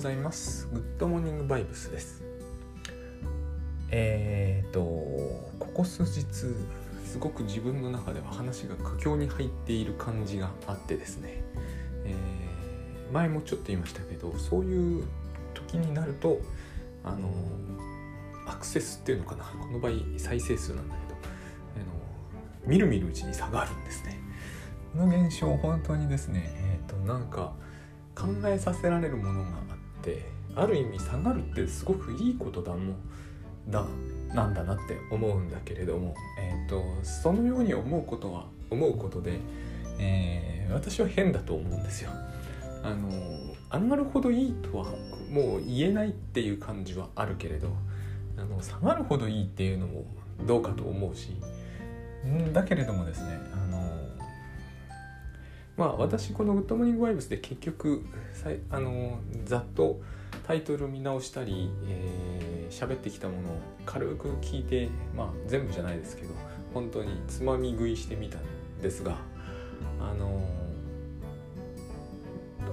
ございます。グッドモーニングバイブスです。えーとここ数日すごく自分の中では話が佳境に入っている感じがあってですね、えー、前もちょっと言いましたけどそういう時になるとあのアクセスっていうのかな。この場合再生数なんだけどあのみるみるうちに下がるんですね。この現象本当にですねえっ、ー、となんか考えさせられるものがってある意味下がるってすごくいいことだもんだなんだなって思うんだけれども、えーと、そのように思うことは思うことで、えー、私は変だと思うんですよ。あの上がるほどいいとはもう言えないっていう感じはあるけれどあの下がるほどいいっていうのもどうかと思うしだけれどもですねあのまあ私この「グッドモーニング・バイブス」で結局あのざっとタイトル見直したり喋、えー、ってきたものを軽く聞いてまあ全部じゃないですけど本当につまみ食いしてみたんですがあの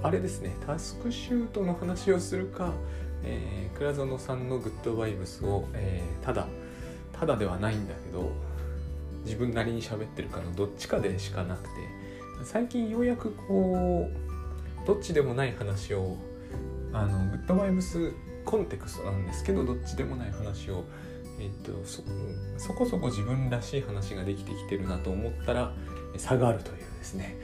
あれですねタスクシュートの話をするか、えー、倉園さんのグッドバイブスを、えー、ただただではないんだけど自分なりに喋ってるかのどっちかでしかなくて最近ようやくこうどっちでもない話をあのグッドバイブスコンテクストなんですけどどっちでもない話を、えっと、そそこそこ自分らしい話ができてきてるなと思ったら差がるというですね。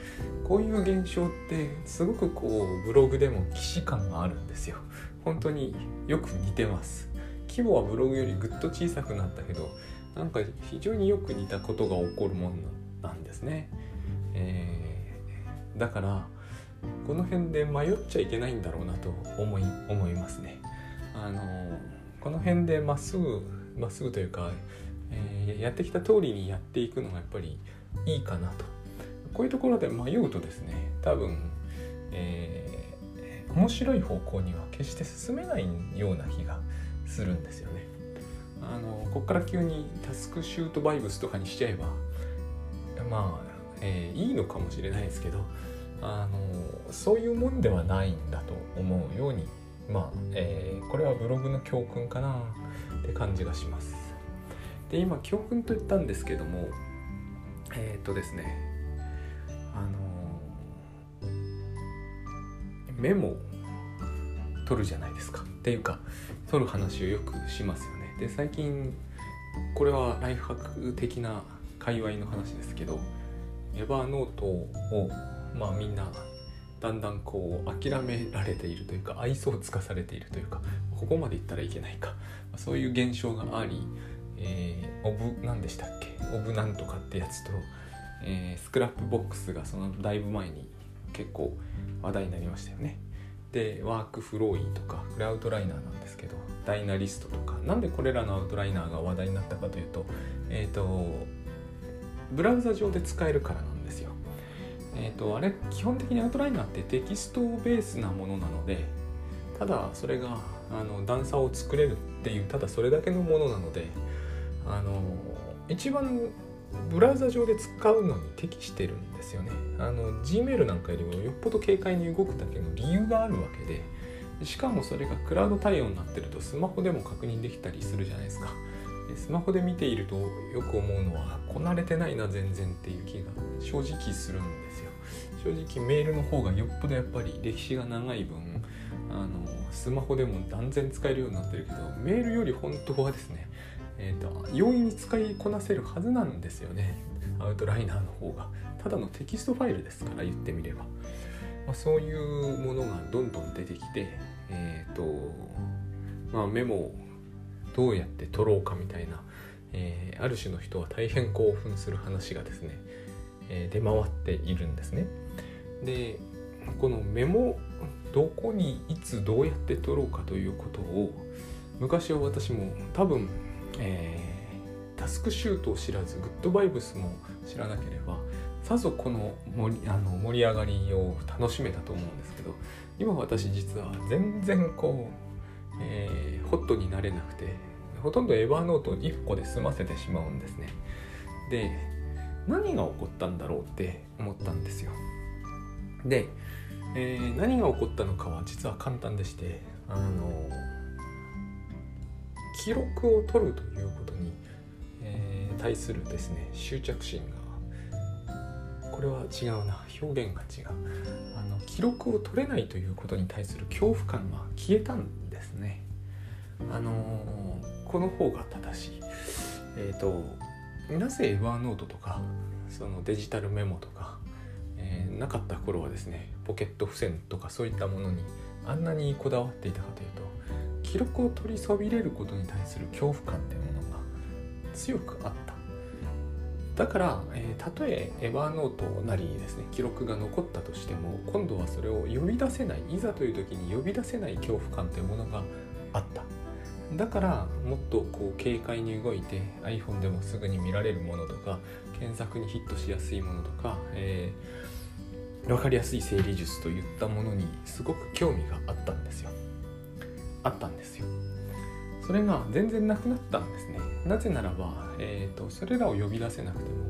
こういう現象ってすごくこうブログでも既視感があるんですよ。本当によく似てます。規模はブログよりぐっと小さくなったけどなんか非常によく似たことが起こるものなんですね、えーだからこの辺で迷っちゃいけないんだろうなと思い思いますね。あのこの辺でまっすぐまっすぐというか、えー、やってきた通りにやっていくのがやっぱりいいかなとこういうところで迷うとですね多分、えー、面白い方向には決して進めないような気がするんですよね。あのこっから急にタスクシュートバイブスとかにしちゃえばまあえー、いいのかもしれないですけどあのそういうもんではないんだと思うようにまあ、えー、これはブログの教訓かなって感じがします。で今教訓と言ったんですけどもえっ、とですねあのメモ取るじゃないですかっていうか取る話をよくしますよね。で最近これはライフハック的な界隈の話ですけどエヴァーノートをまあみんなだんだんこう諦められているというか愛想をつかされているというかここまでいったらいけないかそういう現象があり、えー、オブ何でしたっけ？オブなんとかってやつと、えー、 Scrapbox がそのだいぶ前に結構話題になりましたよね。で WorkFlowy とかクラウドライナーなんですけど Dynalist とかなんでこれらのアウトライナーが話題になったかというと,、えーとブラウザ上で使えるからなんですよ。えっ、ー、とあれ基本的にアウトライナーってテキストベースなものなのでただそれがあの段差を作れるっていうただそれだけのものなのであの一番ブラウザ上で使うのに適してるんですよね。あの Gmail なんかよりもよっぽど軽快に動くだけの理由があるわけでしかもそれがクラウド対応になってるとスマホでも確認できたりするじゃないですか。スマホで見ているとよく思うのはこなれてないな全然っていう気が正直するんですよ。正直メールの方がよっぽどやっぱり歴史が長い分あのスマホでも断然使えるようになってるけどメールより本当はですねえーと、容易に使いこなせるはずなんですよね。アウトライナーの方が。ただのテキストファイルですから言ってみれば、まあ、そういうものがどんどん出てきてえっ、ー、とまあメモどうやって取ろうかみたいな、えー、ある種の人は大変興奮する話がですね、えー、出回っているんですね。でこのメモどこにいつどうやって取ろうかということを昔は私も多分、えー、タスクシュートを知らずグッドバイブスも知らなければさぞこの盛りあの盛り上がりを楽しめたと思うんですけど今私実は全然こうえー、ホットになれなくてほとんどエヴァーノート1個で済ませてしまうんですね。で何が起こったんだろうって思ったんですよ。で、えー、何が起こったのかは実は簡単でしてあの記録を取るということに、えー、対するですね執着心がこれは違うな表現が違う。あの記録を取れないということに対する恐怖感が消えたんですね。あのこの方が正しい。えっ、ー、となぜエヴァーノートとかそのデジタルメモとか、えー、なかった頃はですねポケット付箋とかそういったものにあんなにこだわっていたかというと記録を取りそびれることに対する恐怖感っていうものが強くあった。だから、えー、たとえエヴァーノートなりにですね記録が残ったとしても今度はそれを呼び出せないいざという時に呼び出せない恐怖感というものがあった。だからもっとこう軽快に動いて iPhone でもすぐに見られるものとか検索にヒットしやすいものとか、えー、分かりやすい整理術といったものにすごく興味があったんですよ。あったんですよ。それが全然なくなったんですね。なぜならば、えーと、それらを呼び出せなくても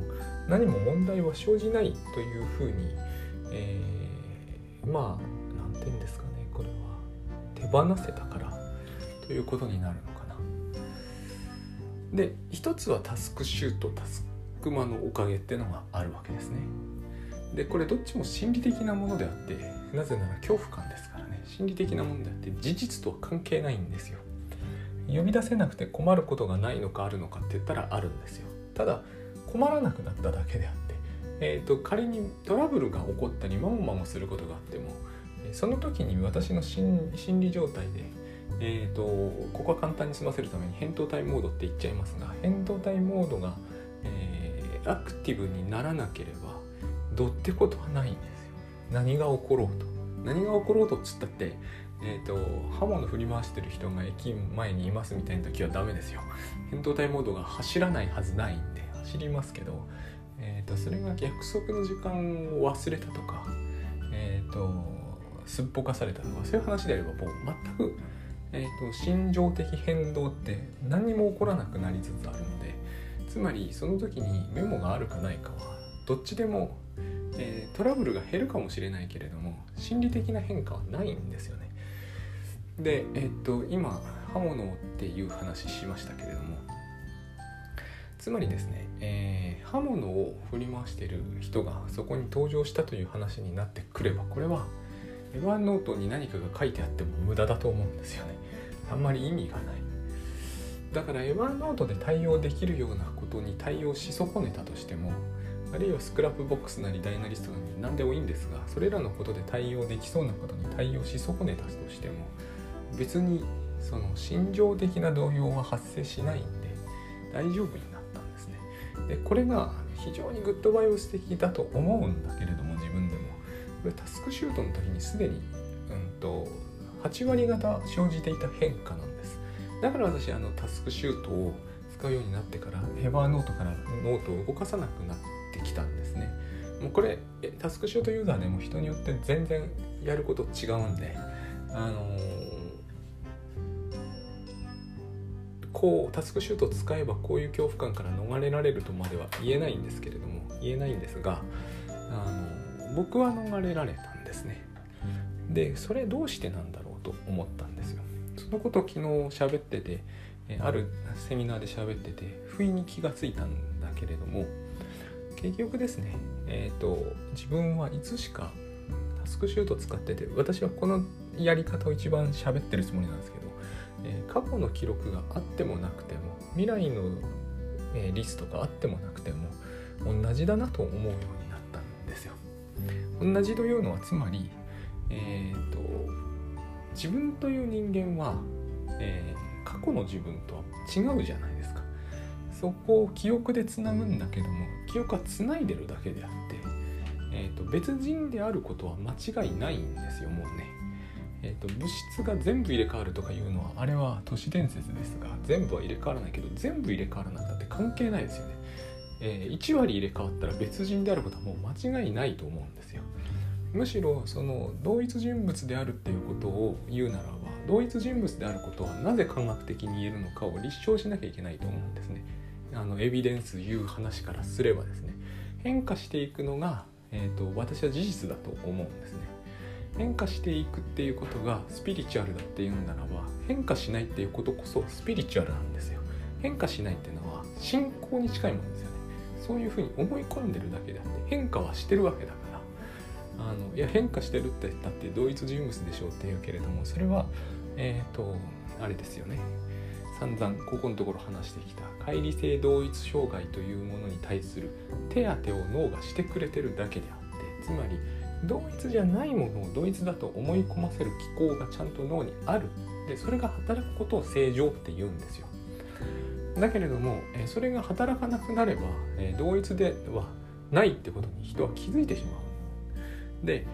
何も問題は生じないというふうに、えー、まあ何て言うんですかねこれは手放せたからということになるのかな。で一つはタスクシュートタスクマのおかげっていうのがあるわけですね。でこれどっちも心理的なものであってなぜなら恐怖感ですからね。心理的なものであって事実とは関係ないんですよ。呼び出せなくて困ることがないのかあるのかって言ったらあるんですよ。ただ困らなくなっただけであって、えーと、仮にトラブルが起こったりまもまもすることがあってもその時に私の心理状態で、えーと、ここは簡単に済ませるために扁桃体モードって言っちゃいますが扁桃体モードが、えー、アクティブにならなければどってことはないんですよ。何が起ころうと。何が起ころうとっつったってえーと、刃物振り回してる人が駅前にいますみたいな時はダメですよ。扁桃体モードが走らないはずないんで走りますけど、えーと、それが約束の時間を忘れたとか、えーと、すっぽかされたとかそういう話であればもう全く、えー、と心情的変動って何にも起こらなくなりつつあるのでつまりその時にメモがあるかないかはどっちでも、えー、トラブルが減るかもしれないけれども心理的な変化はないんですよね。でえっと今刃物っていう話しましたけれどもつまりですね、えー、刃物を振り回してる人がそこに登場したという話になってくればこれは Evernote に何かが書いてあっても無駄だと思うんですよねあんまり意味がないだから Evernote で対応できるようなことに対応し損ねたとしてもあるいは Scrapbox なり Dynalist なり何でもいいんですがそれらのことで対応できそうなことに対応し損ねたとしても別にその心情的な動揺は発生しないんで大丈夫になったんですね。でこれが非常にグッドバイブス的だと思うんだけれどこれタスクシュートの時にすでに、うんと、8割方生じていた変化なんです。だから私あのタスクシュートを使うようになってから Evernote からノートを動かさなくなってきたんですね。もうこれタスクシュートユーザーでも人によって全然やること違うんであのーこうタスクシュートを使えばこういう恐怖感から逃れられるとまでは言えないんですけれども言えないんですがあの僕は逃れられたんですねでそれどうしてなんだろうと思ったんですよそのこと昨日喋っててあるセミナーで喋ってて不意に気がついたんだけれども結局ですねえっ、ー、と自分はいつしかタスクシュート使ってて私はこのやり方を一番喋ってるつもりなんですけどえー、過去の記録があってもなくても未来の、え、リストがあってもなくても同じだなと思うようになったんですよ。同じというのはつまり、えーと、自分という人間は、えー、過去の自分とは違うじゃないですか。そこを記憶でつなぐんだけども記憶はつないでるだけであって、えーと別人であることは間違いないんですよもうね。えーと、物質が全部入れ替わるとかいうのはあれは都市伝説ですが全部は入れ替わらないけど全部入れ替わらなかったって関係ないですよね、えー、1割入れ替わったら別人であることはもう間違いないと思うんですよ。むしろその同一人物であるっていうことを言うならば同一人物であることはなぜ科学的に言えるのかを立証しなきゃいけないと思うんですね。あのエビデンス言う話からすればですね。変化していくのが、えーと私は事実だと思うんですね。変化していくっていうことがスピリチュアルだっていうならば変化しないっていうことこそスピリチュアルなんですよ。変化しないっていうのは信仰に近いものですよ。そういうふうに思い込んでるだけであって変化はしてるわけだから。あのいや変化してるって言ったって同一人物でしょうって言うけれどもそれはえっ、ー、とあれですよね。散々ここのところ話してきた乖離性同一障害というものに対する手当を脳がしてくれてるだけであってつまり同一じゃないものを同一だと思い込ませる機構がちゃんと脳にある。でそれが働くことを正常って言うんですよ。だけれども、えそれが働かなくなれば、え同一ではないってことに人は気づいてしまう。で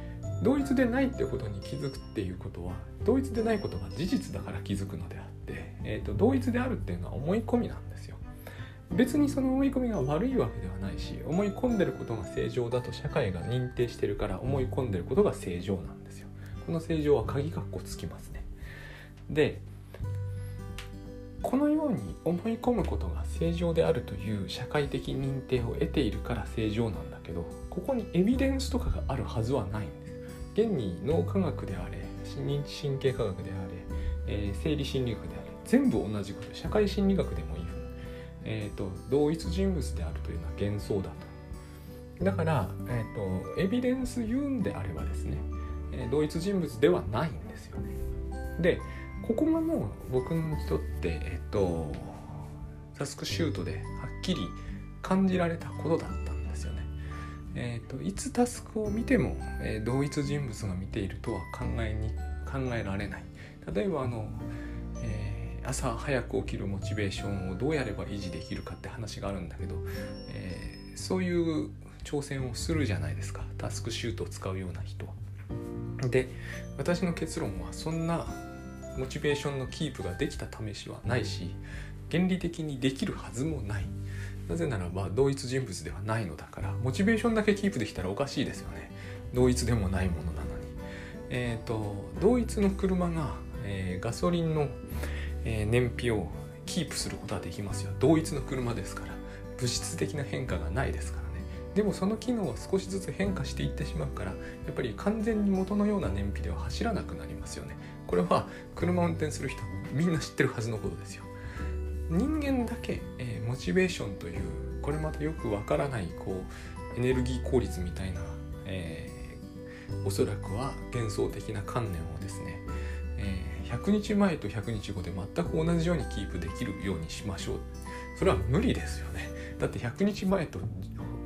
同一でないってことに気づくっていうことは同一でないことが事実だから気づくのであって、えーと、同一であるっていうのは思い込みなんですよ。別にその思い込みが悪いわけではないし思い込んでることが正常だと社会が認定してるから思い込んでることが正常なんですよ。この正常は鍵括弧つきますね。でこのように思い込むことが正常であるという社会的認定を得ているから正常なんだけどここにエビデンスとかがあるはずはないんです。現に脳科学であれ認知神経科学であれ、えー、生理心理学であれ全部同じこと。社会心理学でもいい。えーと、同一人物であるというのは幻想だと。だから、えーと、エビデンス言うんであればですね、えー、同一人物ではないんですよね。でここがもう僕にとってえっ、とタスクシュートではっきり感じられたことだったんですよね。えーと、いつタスクを見ても、えー、同一人物が見ているとは考えに考えられない。例えばあの、えー、朝早く起きるモチベーションをどうやれば維持できるかって話があるんだけど、えー、そういう挑戦をするじゃないですか。タスクシュートを使うような人は。で私の結論はそんなモチベーションのキープができた試しはないし原理的にできるはずもない。なぜならば同一人物ではないのだからモチベーションだけキープできたらおかしいですよね。同一でもないものなのに。えっ、ー、と同一の車が、えー、ガソリンの、えー、燃費をキープすることはできますよ。同一の車ですから物質的な変化がないですから。でもその機能は少しずつ変化していってしまうからやっぱり完全に元のような燃費では走らなくなりますよね。これは車を運転する人みんな知ってるはずのことですよ。人間だけ、えー、モチベーションというこれまたよくわからないこうエネルギー効率みたいな、えー、おそらくは幻想的な観念をですね、えー、100日前と100日後で全く同じようにキープできるようにしましょう。それは無理ですよね。だって100日前と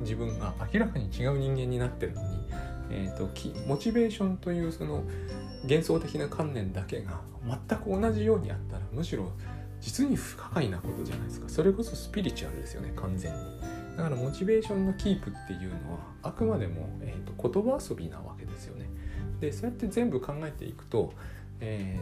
自分が明らかに違う人間になってるのに、えーと、モチベーションというその幻想的な観念だけが全く同じようにあったらむしろ実に不可解なことじゃないですか。それこそスピリチュアルですよね完全に。だからモチベーションのキープっていうのはあくまでも、えーと、言葉遊びなわけですよね。でそうやって全部考えていくと、え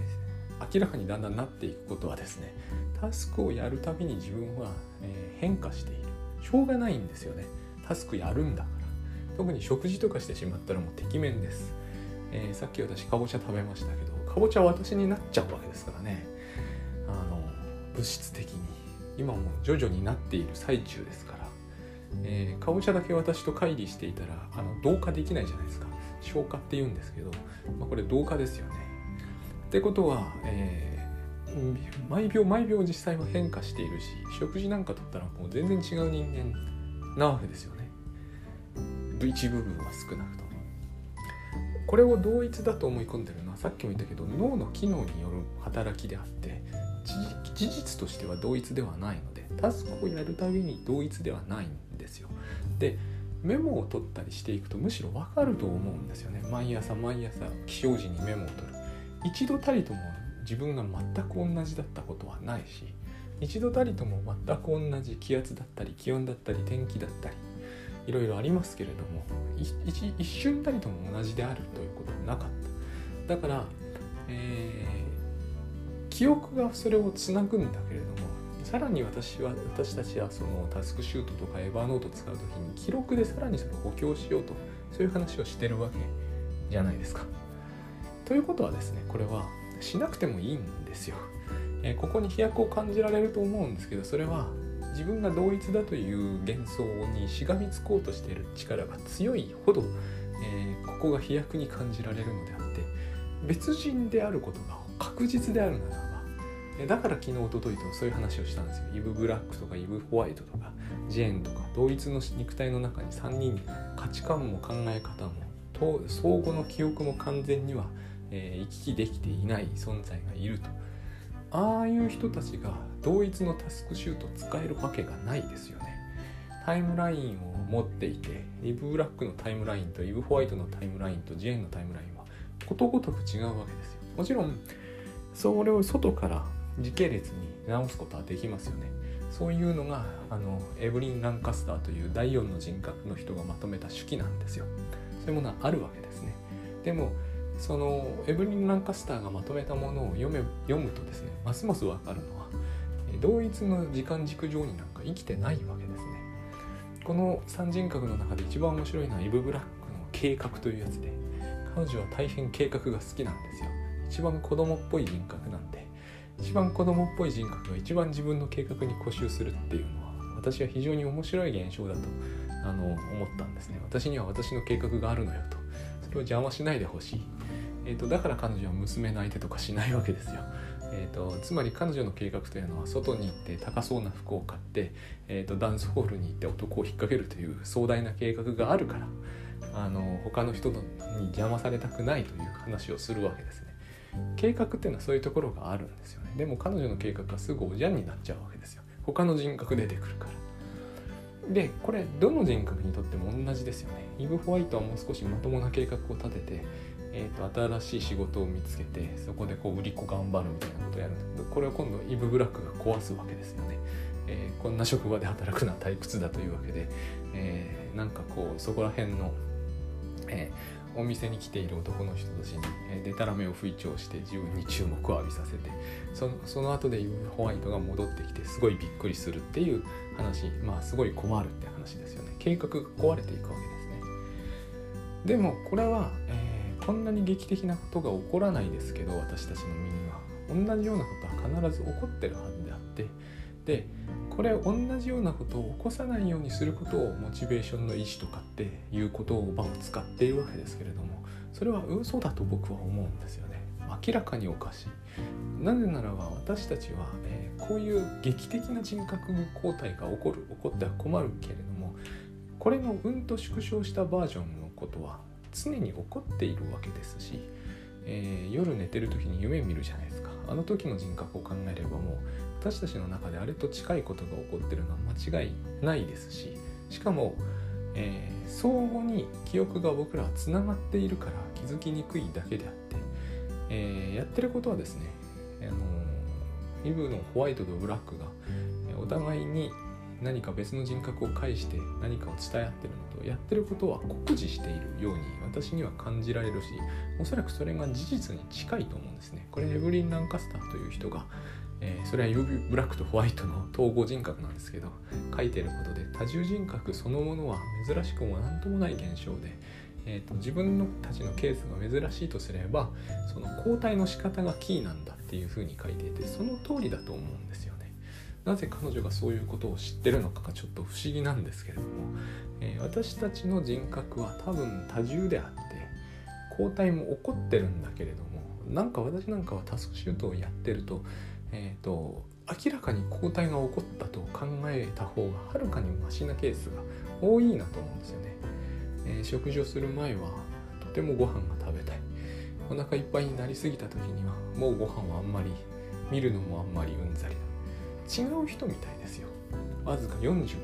ー、明らかにだんだんなっていくことはですねタスクをやるたびに自分は、えー、変化している。しょうがないんですよね。タスクやるんだ。から特に食事とかしてしまったらもうてきめんです、えー、さっき私かぼちゃ食べましたけどかぼちゃ私になっちゃうわけですからね。あの物質的に。今も徐々になっている最中ですから、えー、かぼちゃだけ私と乖離していたらあの同化できないじゃないですか。消化って言うんですけど、まあ、これ同化ですよね。ってことは、えー、毎秒毎秒実際は変化しているし食事なんかとったらもう全然違う人間なわけですよね一部分は少なくとも。これを同一だと思い込んでるのはさっきも言ったけど脳の機能による働きであって事実としては同一ではないのでタスクをやるたびに同一ではないんですよ。でメモを取ったりしていくとむしろ分かると思うんですよね毎朝毎朝起床時にメモを取る一度たりとも自分が全く同じだったことはないし一度たりとも全く同じ気圧だったり気温だったり天気だったりいろいろありますけれども一瞬たりとも同じであるということはなかっただから、えー記憶がそれをつなぐんだけれどもさらに私は私たちはそのタスクシュートとかエヴァーノートを使う時に記録でさらにそれを補強しようとそういう話をしてるわけじゃないですか。ということはですねこれはしなくてもいいんですよ。え、ここに飛躍を感じられると思うんですけどそれは自分が同一だという幻想にしがみつこうとしている力が強いほど、えー、ここが飛躍に感じられるのであって別人であることが確実であるならばだから昨日一昨日とそういう話をしたんですよ。イブ・ブラックとかイブ・ホワイトとかジェーンとか同一の肉体の中に3人価値観も考え方も相互の記憶も完全には、えー、行き来できていない存在がいると。ああいう人たちが同一のタスクシュート使えるわけがないですよね。タイムラインを持っていてイブ・ブラックのタイムラインとイブ・ホワイトのタイムラインとジェーンのタイムラインはことごとく違うわけですよ。もちろんそれを外から時系列に直すことはできますよね。そういうのがあのエブリン・ランカスターという第4の人格の人がまとめた手記なんですよ。そういうものはあるわけですね。でもそのエブリン・ランカスターがまとめたものを読め読むとですねますますわかるのは同一の時間軸上になんか生きてないわけですね。この三人格の中で一番面白いのはイブ・ブラックの計画というやつで彼女は大変計画が好きなんですよ。一番子供っぽい人格なんで一番子供っぽい人格が一番自分の計画に固執するっていうのは私は非常に面白い現象だとあの思ったんですね。私には私の計画があるのよと。を邪魔しないでほしい、えーと、だから彼女は娘の相手とかしないわけですよ。えーと、つまり彼女の計画というのは外に行って高そうな服を買って、えーと、とダンスホールに行って男を引っ掛けるという壮大な計画があるからあの他の人に邪魔されたくないという話をするわけですね。計画っていうのはそういうところがあるんですよね。でも彼女の計画はすぐおじゃんになっちゃうわけですよ。他の人格出てくるから。でこれどの人格にとっても同じですよね。イブ・ホワイトはもう少しまともな計画を立てて、えーと、新しい仕事を見つけてそこでこう売り子頑張るみたいなことをやる。んだけどこれを今度イブ・ブラックが壊すわけですよね、えー、こんな職場で働くのは退屈だというわけで、えー、なんかこうそこら辺の、えーお店に来ている男の人たちにでたらめを吹聴して自分に注目を浴びさせてそのその後で・ホワイトが戻ってきてすごいびっくりするっていう話まあすごい困るって話ですよね。計画が壊れていくわけですね。でもこれは、えー、こんなに劇的なことが起こらないですけど私たちの身には。同じようなことは必ず起こってるはずであって。でこれ同じようなことを起こさないようにすることをモチベーションの意志とかっていう言葉を使っているわけですけれどもそれは嘘だと僕は思うんですよね。明らかにおかしい。なぜならば私たちは、えー、こういう劇的な人格交代が起こる起こっては困るけれどもこれのうんと縮小したバージョンのことは常に起こっているわけですし、えー、夜寝てる時に夢見るじゃないですか。あの時の人格を考えればもう私たちの中であれと近いことが起こってるのは間違いないですししかも、えー、相互に記憶が僕らはつながっているから気づきにくいだけであって、えー、やってることはですね、あのイブのホワイトとブラックがお互いに何か別の人格を介して何かを伝え合ってるのとやってることは酷似しているように私には感じられるしおそらくそれが事実に近いと思うんですね。これエブリン・ランカスターという人がえー、それはブラックとホワイトの統合人格なんですけど書いてることで多重人格そのものは珍しくも何ともない現象で、えーと、自分のたちのケースが珍しいとすればその交代の仕方がキーなんだっていうふうに書いていてその通りだと思うんですよね。なぜ彼女がそういうことを知ってるのかがちょっと不思議なんですけれども、えー、私たちの人格は多分多重であって交代も起こってるんだけれどもなんか私なんかはタスクシュートをやってるとえーと、明らかに交代が起こったと考えた方がはるかにマシなケースが多いなと思うんですよね、えー、食事をする前はとてもご飯が食べたい。お腹いっぱいになりすぎた時にはもうご飯はあんまり見るのもあんまりうんざりだ。違う人みたいですよ。わずか40分の間に。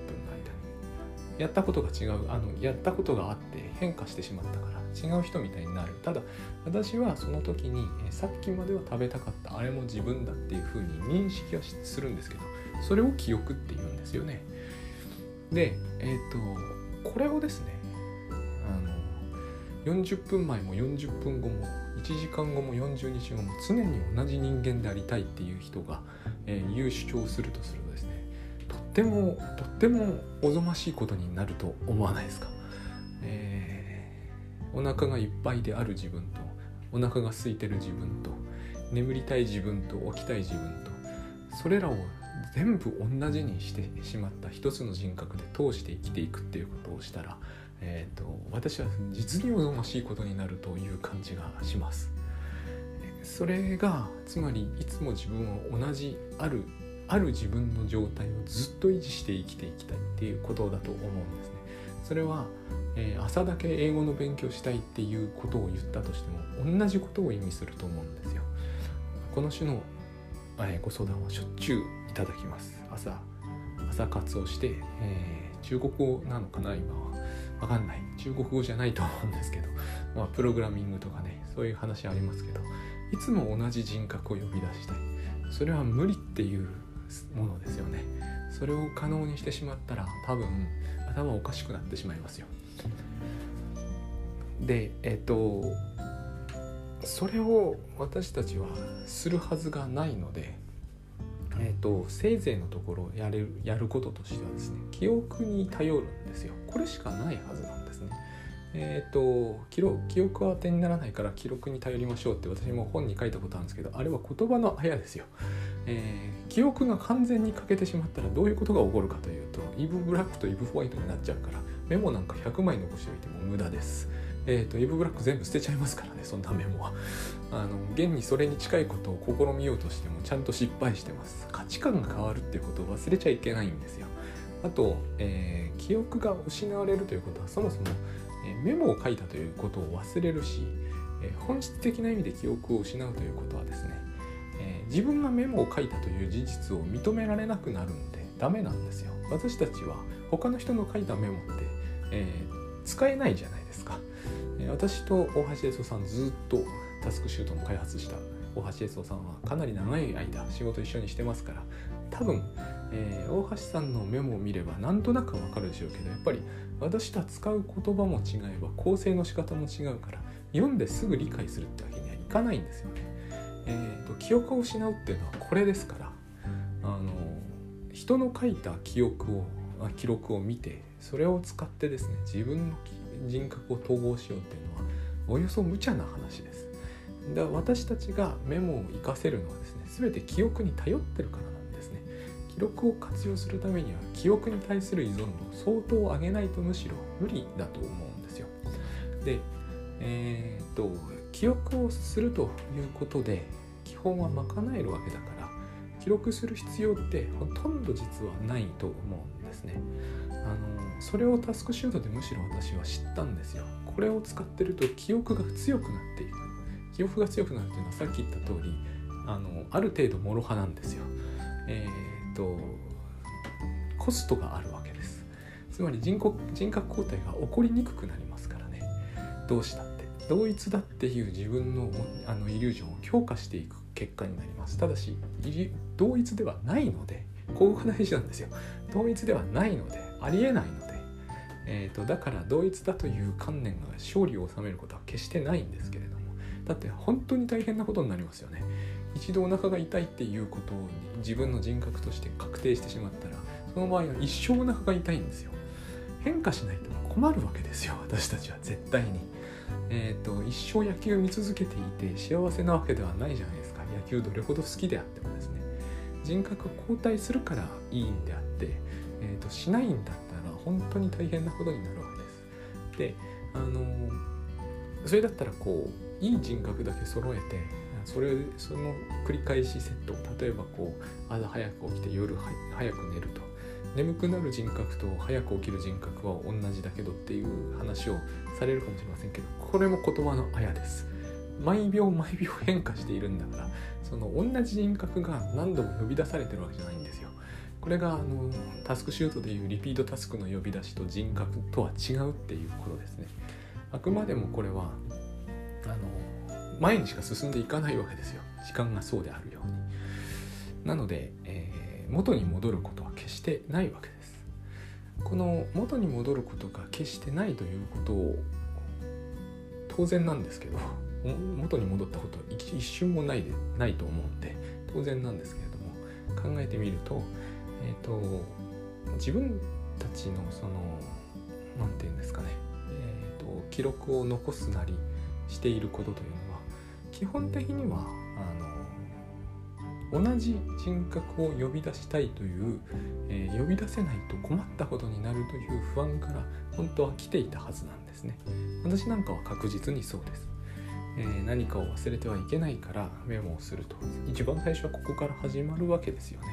やったことが違う。あのやったことがあって変化してしまったから。違う人みたいになる。ただ私はその時に、えさっきまでは食べたかったあれも自分だっていうふうに認識はするんですけどそれを記憶って言うんですよね。でえっ、ー、とこれをですねあの40分前も40分後も1時間後も40日後も常に同じ人間でありたいっていう人が、えー、言う主張をするとするとですねとってもとってもおぞましいことになると思わないですか、えーお腹がいっぱいである自分とお腹が空いてる自分と眠りたい自分と起きたい自分とそれらを全部同じにしてしまった一つの人格で通して生きていくっていうことをしたら、えーと、私は実におぞましいことになるという感じがします。それがつまりいつも自分を同じあるある自分の状態をずっと維持して生きていきたいっていうことだと思うんですね。それは、えー、朝だけ英語の勉強したいっていうことを言ったとしても同じことを意味すると思うんですよ。この種の、えー、ご相談はしょっちゅういただきます。朝朝活をして、えー、中国語なのかな今は。わかんない。中国語じゃないと思うんですけど、まあ、プログラミングとかね、そういう話ありますけど、いつも同じ人格を呼び出したい。それは無理っていうものですよねそれを可能にしてしまったら多分頭おかしくなってしまいますよ。でえっとそれを私たちはするはずがないのでえっと、せいぜいのところやれるやることとしてはですね記憶に頼るんですよ。これしかないはずなんですね。えっ、ー、と記録記憶は当てにならないから記録に頼りましょうって私も本に書いたことあるんですけどあれは言葉のあやですよ。えー、記憶が完全に欠けてしまったらどういうことが起こるかというとイブブラックとイブホワイトになっちゃうからメモなんか100枚残しておいても無駄です。えーと、イブブラック全部捨てちゃいますからねそんなメモは。あの現にそれに近いことを試みようとしてもちゃんと失敗してます。価値観が変わるっていうことを忘れちゃいけないんですよ。あと、えー、記憶が失われるということはそもそも、メモを書いたということを忘れるし、本質的な意味で記憶を失うということはですね、自分がメモを書いたという事実を認められなくなるんでダメなんですよ。私たちは他の人の書いたメモって、えー、使えないじゃないですか、私と大橋悦夫さんずっとタスクシュートの開発した大橋悦夫さんはかなり長い間仕事一緒にしてますから多分、えー、大橋さんのメモを見ればなんとなくわかるでしょうけどやっぱり私とは使う言葉も違えば構成の仕方も違うから読んですぐ理解するってわけにはいかないんですよねえーと、記憶を失うっていうのはこれですからあの人の書いた記憶を記録を見てそれを使ってですね自分の人格を統合しようっていうのはおよそ無茶な話です。だ私たちがメモを活かせるのはですね全て記憶に頼ってるから。記録を活用するためには記憶に対する依存度を相当上げないとむしろ無理だと思うんですよ。で、えー、っと記憶をするということで基本は賄えるわけだから記録する必要ってほとんど実はないと思うんですね。あのそれをタスクシュートでむしろ私は知ったんですよ。これを使ってると記憶が強くなっていく。記憶が強くなるというのはさっき言った通りあのある程度諸刃なんですよ。え、ー、とコストがあるわけです。つまり人人格交代が起こりにくくなりますからね。どうしたって。同一だっていう自分のあのイリュージョンを強化していく結果になります。ただし同一ではないのでここが大事なんですよ。同一ではないのでありえないので、えーと、だから同一だという観念が勝利を収めることは決してないんですけれども。だって本当に大変なことになりますよね。一度お腹が痛いっていうことを自分の人格として確定してしまったらその場合は一生お腹が痛いんですよ。変化しないと困るわけですよ私たちは絶対に。えーと、一生野球見続けていて幸せなわけではないじゃないですか。野球どれほど好きであってもですね。人格交代するからいいんであって、えーと、しないんだったら本当に大変なことになるわけです。であのそれだったらこういい人格だけ揃えてそれその繰り返しセット。例えばこう朝早く起きて夜早く寝ると。眠くなる人格と早く起きる人格は同じだけどっていう話をされるかもしれませんけどこれも言葉のあやです。毎秒毎秒変化しているんだからその同じ人格が何度も呼び出されてるわけじゃないんですよ。これがあのタスクシュートでいうリピートタスクの呼び出しと人格とは違うっていうことですね。あくまでもこれはあの前にしか進んでいかないわけですよ。時間がそうであるように。なので、えー、元に戻ることは決してないわけです。この元に戻ることが決してないということを当然なんですけど 元に戻ったことは一瞬もないでないと思うんで当然なんですけれども考えてみると,、えーと、自分たちのその何て言うんですかね、えーと記録を残すなりしていることというの基本的にはあの同じ人格を呼び出したいという、えー、呼び出せないと困ったことになるという不安から本当は来ていたはずなんですね。私なんかは確実にそうです、えー、何かを忘れてはいけないからメモをすると。一番最初はここから始まるわけですよね、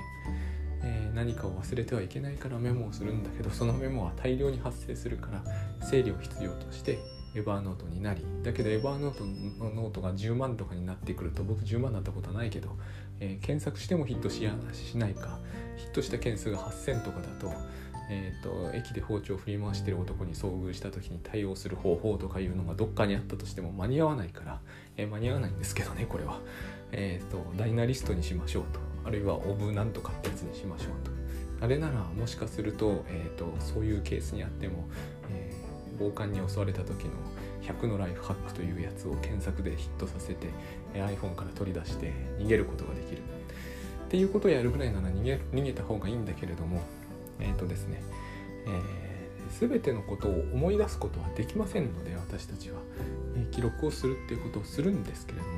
えー、何かを忘れてはいけないからメモをするんだけどそのメモは大量に発生するから整理を必要として Evernote になりだけど Evernote のノートが10万とかになってくると僕10万だったことはないけど、えー、検索してもヒットしやしないか。ヒットした件数が8000とかだと,、えーと、駅で包丁を振り回してる男に遭遇した時に対応する方法とかいうのがどっかにあったとしても間に合わないから、えー、間に合わないんですけどねこれは、えーと、ダイナリストにしましょうと。あるいはオブなんとかってやつにしましょうと。あれならもしかすると,、えーとそういうケースにあっても、暴漢に襲われた時の100のライフハックというやつを検索でヒットさせて iPhone から取り出して逃げることができる。っていうことをやるぐらいなら逃げ逃げた方がいいんだけれどもえっ、ー、とですね、えー、全てのことを思い出すことはできませんので私たちは、えー、記録をするっていうことをするんですけれども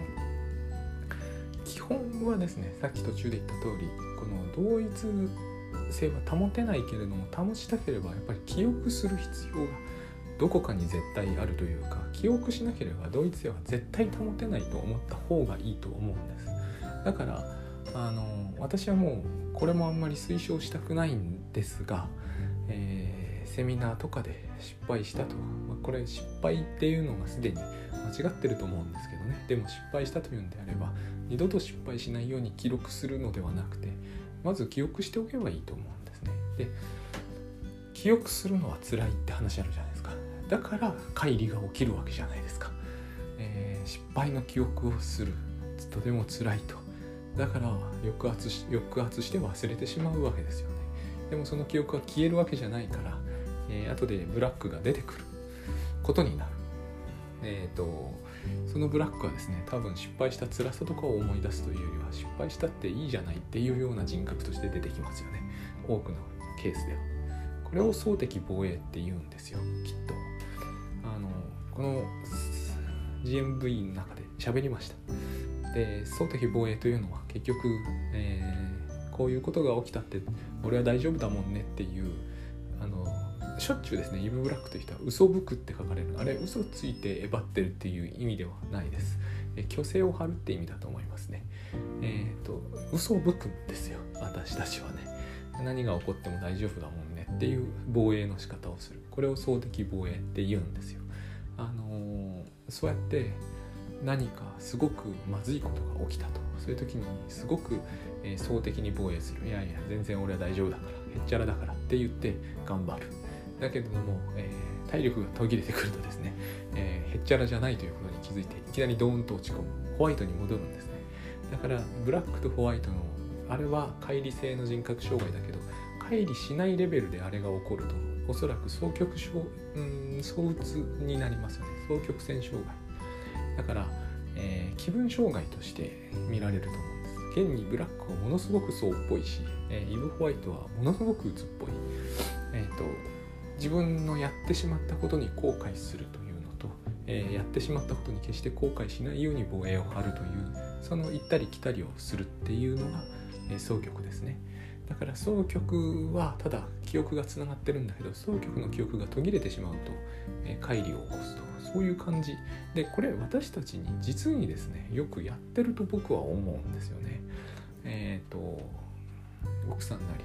基本はですねさっき途中で言った通りこの同一性は保てないけれども保ちたければやっぱり記憶する必要がどこかに絶対あるというか記憶しなければ同一性は絶対保てないと思った方がいいと思うんです。だからあの私はもうこれもあんまり推奨したくないんですが、えー、セミナーとかで失敗したと、まあ、これ失敗っていうのがすでに間違ってると思うんですけどね。でも失敗したというんであれば二度と失敗しないように記録するのではなくてまず記憶しておけばいいと思うんですね。で記憶するのは辛いって話あるじゃないだから乖離が起きるわけじゃないですか、えー、失敗の記憶をする。とても辛いと。だから抑圧し抑圧して忘れてしまうわけですよね。でもその記憶は消えるわけじゃないから、えー、後でブラックが出てくる。ことになる。えっ、ー、とそのブラックはですね多分失敗した辛さとかを思い出すというよりは失敗したっていいじゃないっていうような人格として出てきますよね。多くのケースでは。これを総敵防衛って言うんですよ。きっと。この GMV の中で喋りました。で総敵防衛というのは結局、えー、こういうことが起きたって俺は大丈夫だもんねっていうあのしょっちゅうですねイブ・ブラックという人は嘘吹くって書かれる。あれ嘘ついてえばってるっていう意味ではないです。え虚勢を張るって意味だと思いますね。えっ、ー、と嘘を吹くんですよ。私たちはね。何が起こっても大丈夫だもんねっていう防衛の仕方をする。これを総敵防衛って言うんですよ。あのそうやって何かすごくまずいことが起きたと。そういう時にすごく、えー、的に防衛する。いやいや全然俺は大丈夫だから。へっちゃらだからって言って頑張る。だけども、えー、体力が途切れてくるとですね、えー、へっちゃらじゃないということに気づいていきなりドーンと落ち込む。ホワイトに戻るんですね。だからブラックとホワイトのあれは乖離性の人格障害だけど乖離しないレベルであれが起こると。おそらく双極症うん躁うつになりますよね。双極性障害。だから、えー、気分障害として見られると思うんです。現にブラックはものすごくそうっぽいし、えー、イブ・ホワイトはものすごく鬱っぽい、えーと、自分のやってしまったことに後悔するというのと、えー、やってしまったことに決して後悔しないように防衛を張るというその行ったり来たりをするっていうのが、え、双極ですね。だから双極はただ記憶がつながってるんだけど双極の記憶が途切れてしまうと、えー、乖離を起こすとそういう感じ。でこれ私たちに実にですねよくやってると僕は思うんですよね。えっ、ー、と奥さんなり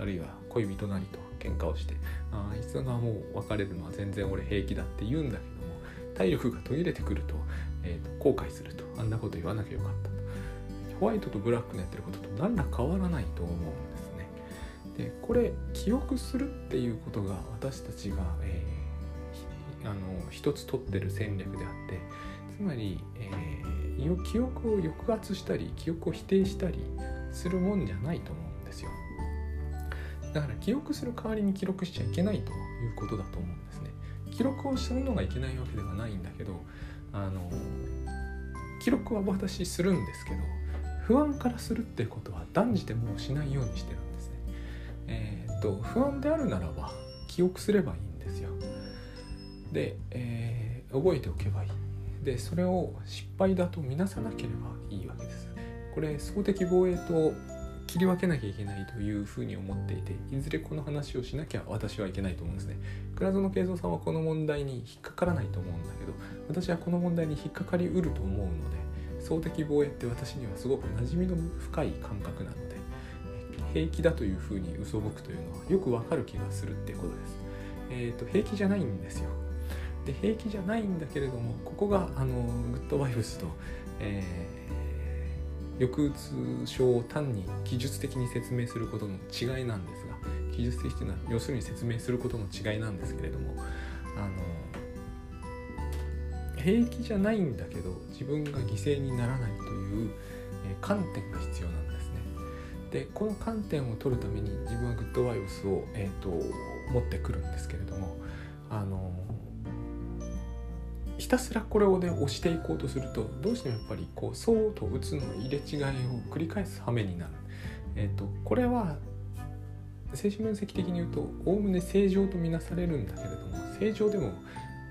あるいは恋人なりと喧嘩をしてあいつがもう別れるのは全然俺平気だって言うんだけども体力が途切れてくると,、えーと後悔するとあんなこと言わなきゃよかったホワイトとブラックのやってることと何ら変わらないと思うんでこれ記憶するっていうことが私たちが、えー、あの一つ取ってる戦略であってつまり、えー、記憶を抑圧したり記憶を否定したりするもんじゃないと思うんですよ。だから記憶する代わりに記録しちゃいけないということだと思うんですね。記録をするのがいけないわけではないんだけどあの記録は私するんですけど不安からするってことは断じてもうしないようにしてるえー、っと不安であるならば記憶すればいいんですよ。で、えー、覚えておけばいい。でそれを失敗だと見なさなければいいわけです。これ総的防衛と切り分けなきゃいけないというふうに思っていていずれこの話をしなきゃ私はいけないと思うんですね。倉園慶三さんはこの問題に引っかからないと思うんだけど私はこの問題に引っかかりうると思うので総的防衛って私にはすごく馴染みの深い感覚なので平気だというふうに嘘吹くというのはよくわかる気がするってことです。えーと、平気じゃないんですよ。で平気じゃないんだけれどもここがあのグッドバイブスと、えー、抑うつ症を単に記述的に説明することの違いなんですが記述的というのは要するに説明することの違いなんですけれどもあの平気じゃないんだけど自分が犠牲にならないという、え、観点が必要なんです。でこの観点を取るために自分はグッドバイブスを、えーと持ってくるんですけれどもあのひたすらこれをね押していこうとするとどうしてもやっぱりこうそうと打つの入れ違いを繰り返す羽目になる。えーと、これは精神分析的に言うとおおむね正常とみなされるんだけれども正常でも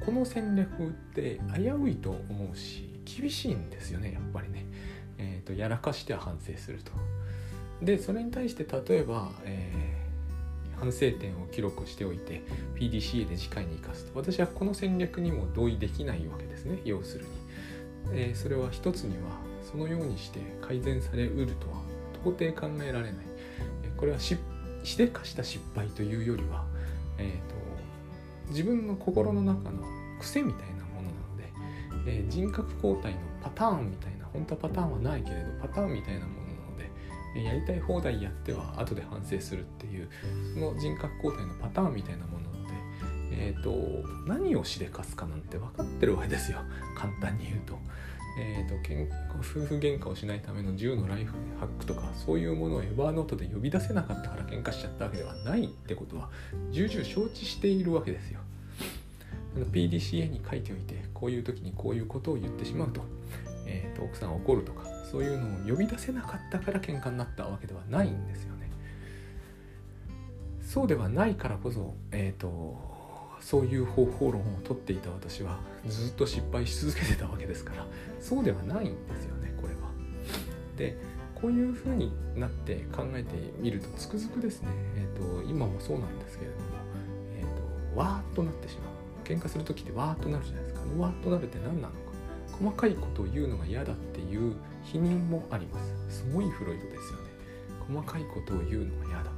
この戦略って危ういと思うし厳しいんですよねやっぱりね、えーと、やらかしては反省すると。でそれに対して例えば、えー反省点を記録しておいて PDCA で次回に生かすと。私はこの戦略にも同意できないわけですね要するに、えー、それは一つにはそのようにして改善されうるとは到底考えられない、えこれはししでかした失敗というよりは、えーと、自分の心の中の癖みたいなものなので、えー、人格交代のパターンみたいな本当はパターンはないけれどパターンみたいなものやりたい放題やっては後で反省するっていうその人格交代のパターンみたいなもので、えーと、何をしでかすかなんて分かってるわけですよ 簡単に言うと。えーと、夫婦喧嘩をしないための10のライフハックとかそういうものをエバーノートで呼び出せなかったから喧嘩しちゃったわけではないってことは重々承知しているわけですよ。PDCA に書いておいてこういう時にこういうことを言ってしまうと,、えーと奥さん怒るとかそういうのを呼び出せなかったから喧嘩になったわけではないんですよね。そうではないからこそ、えーと、そういう方法論をとっていた私はずっと失敗し続けてたわけですからそうではないんですよねこれは。でこういうふうになって考えてみるとつくづくですね、えーと、今もそうなんですけれども、えーと、わーっとなってしまう喧嘩する時ってわーっとなるじゃないですかわーっとなるって何なのか細かいことを言うのが嫌だっていう否認もあります。すごいフロイドですよね。細かいことを言うのが嫌だ。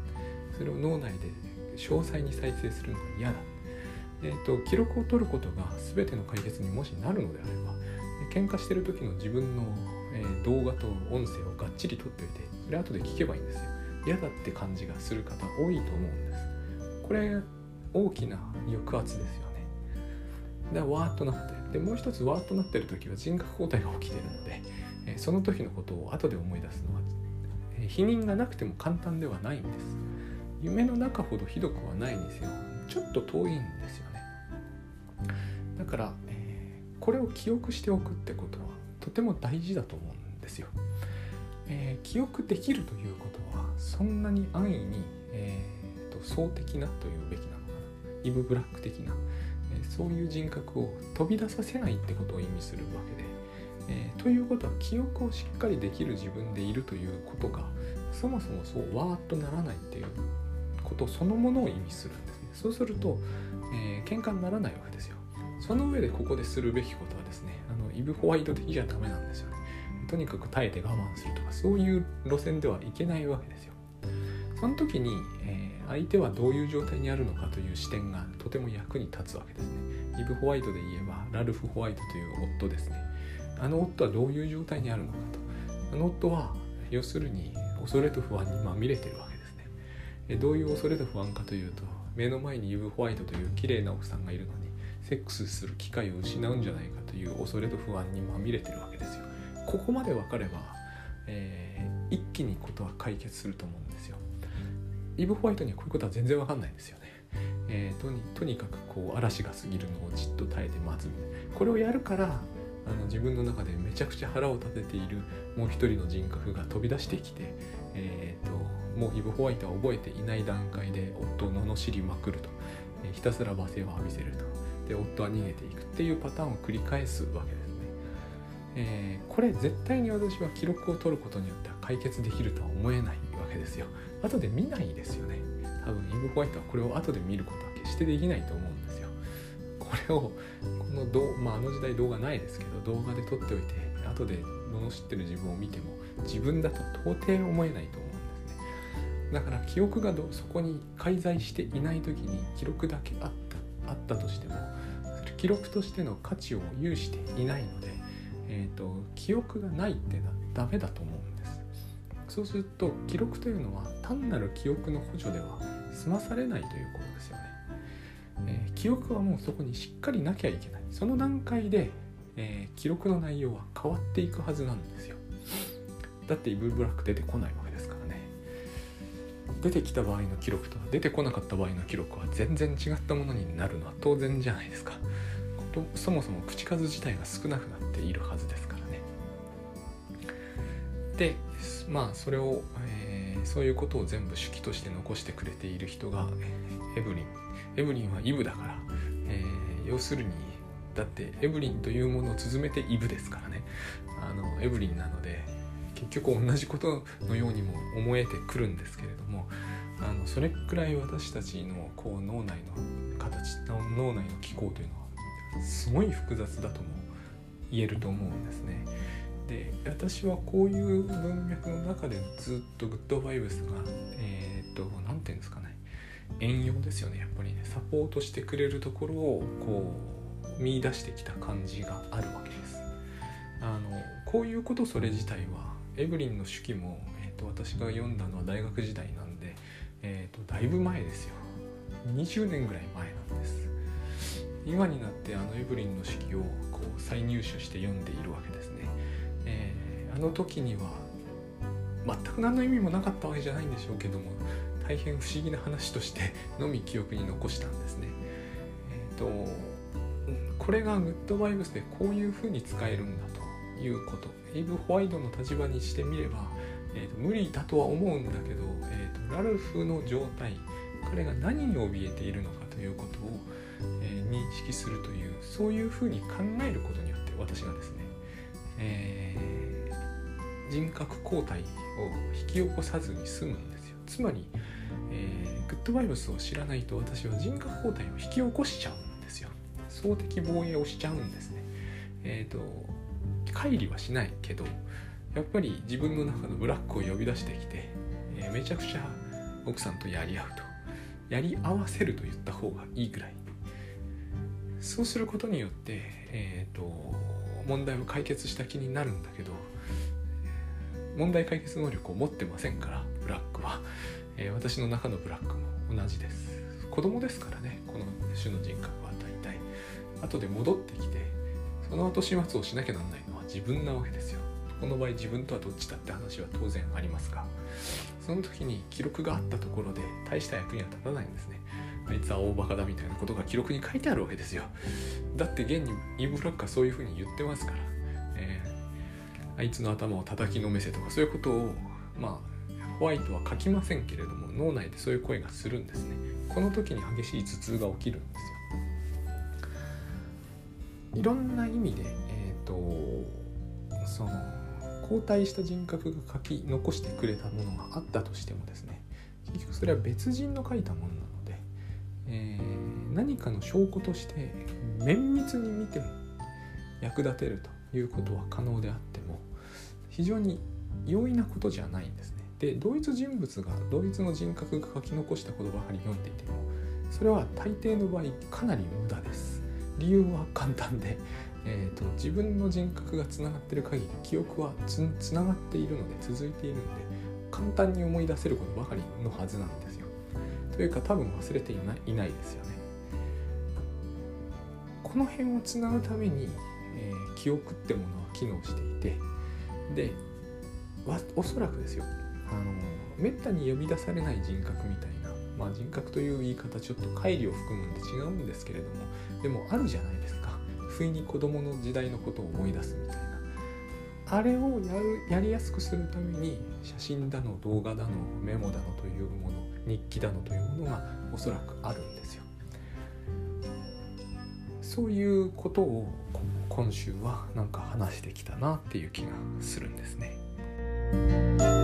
それを脳内で詳細に再生するのが嫌だ。えーと、記録を取ることが全ての解決にもしなるのであれば喧嘩してる時の自分の、え、動画と音声をがっちり取っておいてそれ後で聞けばいいんですよ。嫌だって感じがする方多いと思うんです。これ大きな抑圧ですよね。でわーっとなってでもう一つわーっとなってる時は人格交代が起きてるので、えその時のことを後で思い出すのは、え否認がなくても簡単ではないんです。夢の中ほどひどくはないにせよ。ちょっと遠いんですよね。だから、えー、これを記憶しておくってことはとても大事だと思うんですよ、えー、記憶できるということはそんなに安易に、えーと、総的なというべきなのかな。イブ・ブラック的な、そういう人格を飛び出させないってことを意味するわけで。えー、ということは記憶をしっかりできる自分でいるということがそもそもそうわーっとならないっていうことそのものを意味するんですね。そうすると、えー、喧嘩にならないわけですよ。その上でここでするべきことはですねあのイブ・ホワイト的じゃダメなんですよね。とにかく耐えて我慢するとかそういう路線ではいけないわけですよ。その時に、え、相手はどういう状態にあるのかという視点がとても役に立つわけですね。イブ・ホワイトで言えばラルフ・ホワイトという夫ですね。あの夫はどういう状態にあるのかと。あの夫は要するに恐れと不安にまみれてるわけですね。どういう恐れと不安かというと目の前にイブ・ホワイトという綺麗な奥さんがいるのにセックスする機会を失うんじゃないかという恐れと不安にまみれてるわけですよ。ここまで分かれば、えー、一気にことは解決すると思うんですよ。イブ・ホワイトにはこういうことは全然わかんないんですよね。えー、とにとにかくこう嵐が過ぎるのをじっと耐えて待つこれをやるからあの自分の中でめちゃくちゃ腹を立てているもう一人の人格が飛び出してきて、えーと、もうイブ・ホワイトは覚えていない段階で夫を罵りまくると、えー、ひたすら罵声を浴びせるとで夫は逃げていくっていうパターンを繰り返すわけですね。えー、これ絶対に私は記録を取ることによっては解決できるとは思えないわけですよ後で見ないですよね。多分イブ・ホワイトはこれを後で見ることは決してできないと思うんですよ。これをこのど、まあ、あの時代動画ないですけど動画で撮っておいて後で罵ってる自分を見ても自分だと到底思えないと思うんですね。だから記憶がどそこに介在していない時に記録だけあったあったとしても記録としての価値を有していないので、えーと、記憶がないってダメだと思うんですそうすると記録というのは単なる記憶の補助では済まされないということですよね、えー、記憶はもうそこにしっかりなきゃいけない。その段階で、えー、記録の内容は変わっていくはずなんですよ。だってイブ・ブラック出てこないわけですからね。出てきた場合の記録と出てこなかった場合の記録は全然違ったものになるのは当然じゃないですか。そもそも口数自体が少なくなっているはずですからね。でまあそれを、えー、そういうことを全部手記として残してくれている人がエブリンエブリンはイブだから、えー、要するにだってエブリンというものを綴めてイブですからねあのエブリンなので結局同じことのようにも思えてくるんですけれどもあのそれくらい私たちのこう脳内の形の脳内の機構というのはすごい複雑だとも言えると思うんですね。で私はこういう文脈の中でずっとグッドバイブスがえっ、ー、と何て言うんですかね遠用ですよねやっぱりねサポートしてくれるところをこう見出してきた感じがあるわけです。あのこういうことそれ自体はエブリンの手記も、えーと、私が読んだのは大学時代なんで、えーとだいぶ前ですよ20年ぐらい前なんです。今になってあのエブリンの式をこう再入手して読んでいるわけです、あの時には全く何の意味もなかったわけじゃないんでしょうけども大変不思議な話としてのみ記憶に残したんですね。えっ、ー、とこれがグッドバイブスでこういうふうに使えるんだということ。エイブ・ホワイトの立場にしてみれば、えーと、無理だとは思うんだけど、えーとラルフの状態彼が何に怯えているのかということをえー、認識するというそういうふうに考えることによって私がですね、えー、人格交代を引き起こさずに済むんですよ。つまり、えー、グッドバイブスを知らないと私は人格交代を引き起こしちゃうんですよ。総的防衛をしちゃうんですね。えっ、ー、と乖離はしないけどやっぱり自分の中のブラックを呼び出してきて、えー、めちゃくちゃ奥さんとやり合うとやり合わせると言った方がいいぐらい。そうすることによって、えーと、問題を解決した気になるんだけど問題解決能力を持ってませんからブラックは、えー、私の中のブラックも同じです。子供ですからねこの種の人格は大体。後で戻ってきてその後始末をしなきゃなんないのは自分なわけですよ。この場合自分とはどっちだって話は当然ありますが。その時に記録があったところで大した役には立たないんですね。あいつは大バカだみたいなことが記録に書いてあるわけですよ。だって現にイブ・ラックはそういうふうに言ってますから、えー、あいつの頭を叩きのめせとかそういうことをまあホワイトは書きませんけれども脳内でそういう声がするんですね。この時に激しい頭痛が起きるんですよ。いろんな意味でえっ、ー、とその交代した人格が書き残してくれたものがあったとしてもですね結局それは別人の書いたものなのでえー、何かの証拠として綿密に見ても役立てると。いうことは可能であっても非常に容易なことじゃないんですね。で同一人物が同一の人格が書き残したことばかり読んでいてもそれは大抵の場合かなり無駄です。理由は簡単で、えーと、自分の人格がつながっている限り記憶はつながっているので続いているので簡単に思い出せることばかりのはずなんですよ。というか多分忘れていないいないですよねこの辺をつなぐために、記憶ってものは機能していてでおそらくですよ。あのめったに呼び出されない人格みたいな、まあ、人格という言い方ちょっと乖離を含むんで違うんですけれどもでもあるじゃないですか。不意に子供の時代のことを思い出すみたいな。あれをやるやりやすくするために写真だの動画だのメモだのというもの日記だのというものがおそらくあるんですよ。そういうことを今週はなんか話してきたなっていう気がするんですね。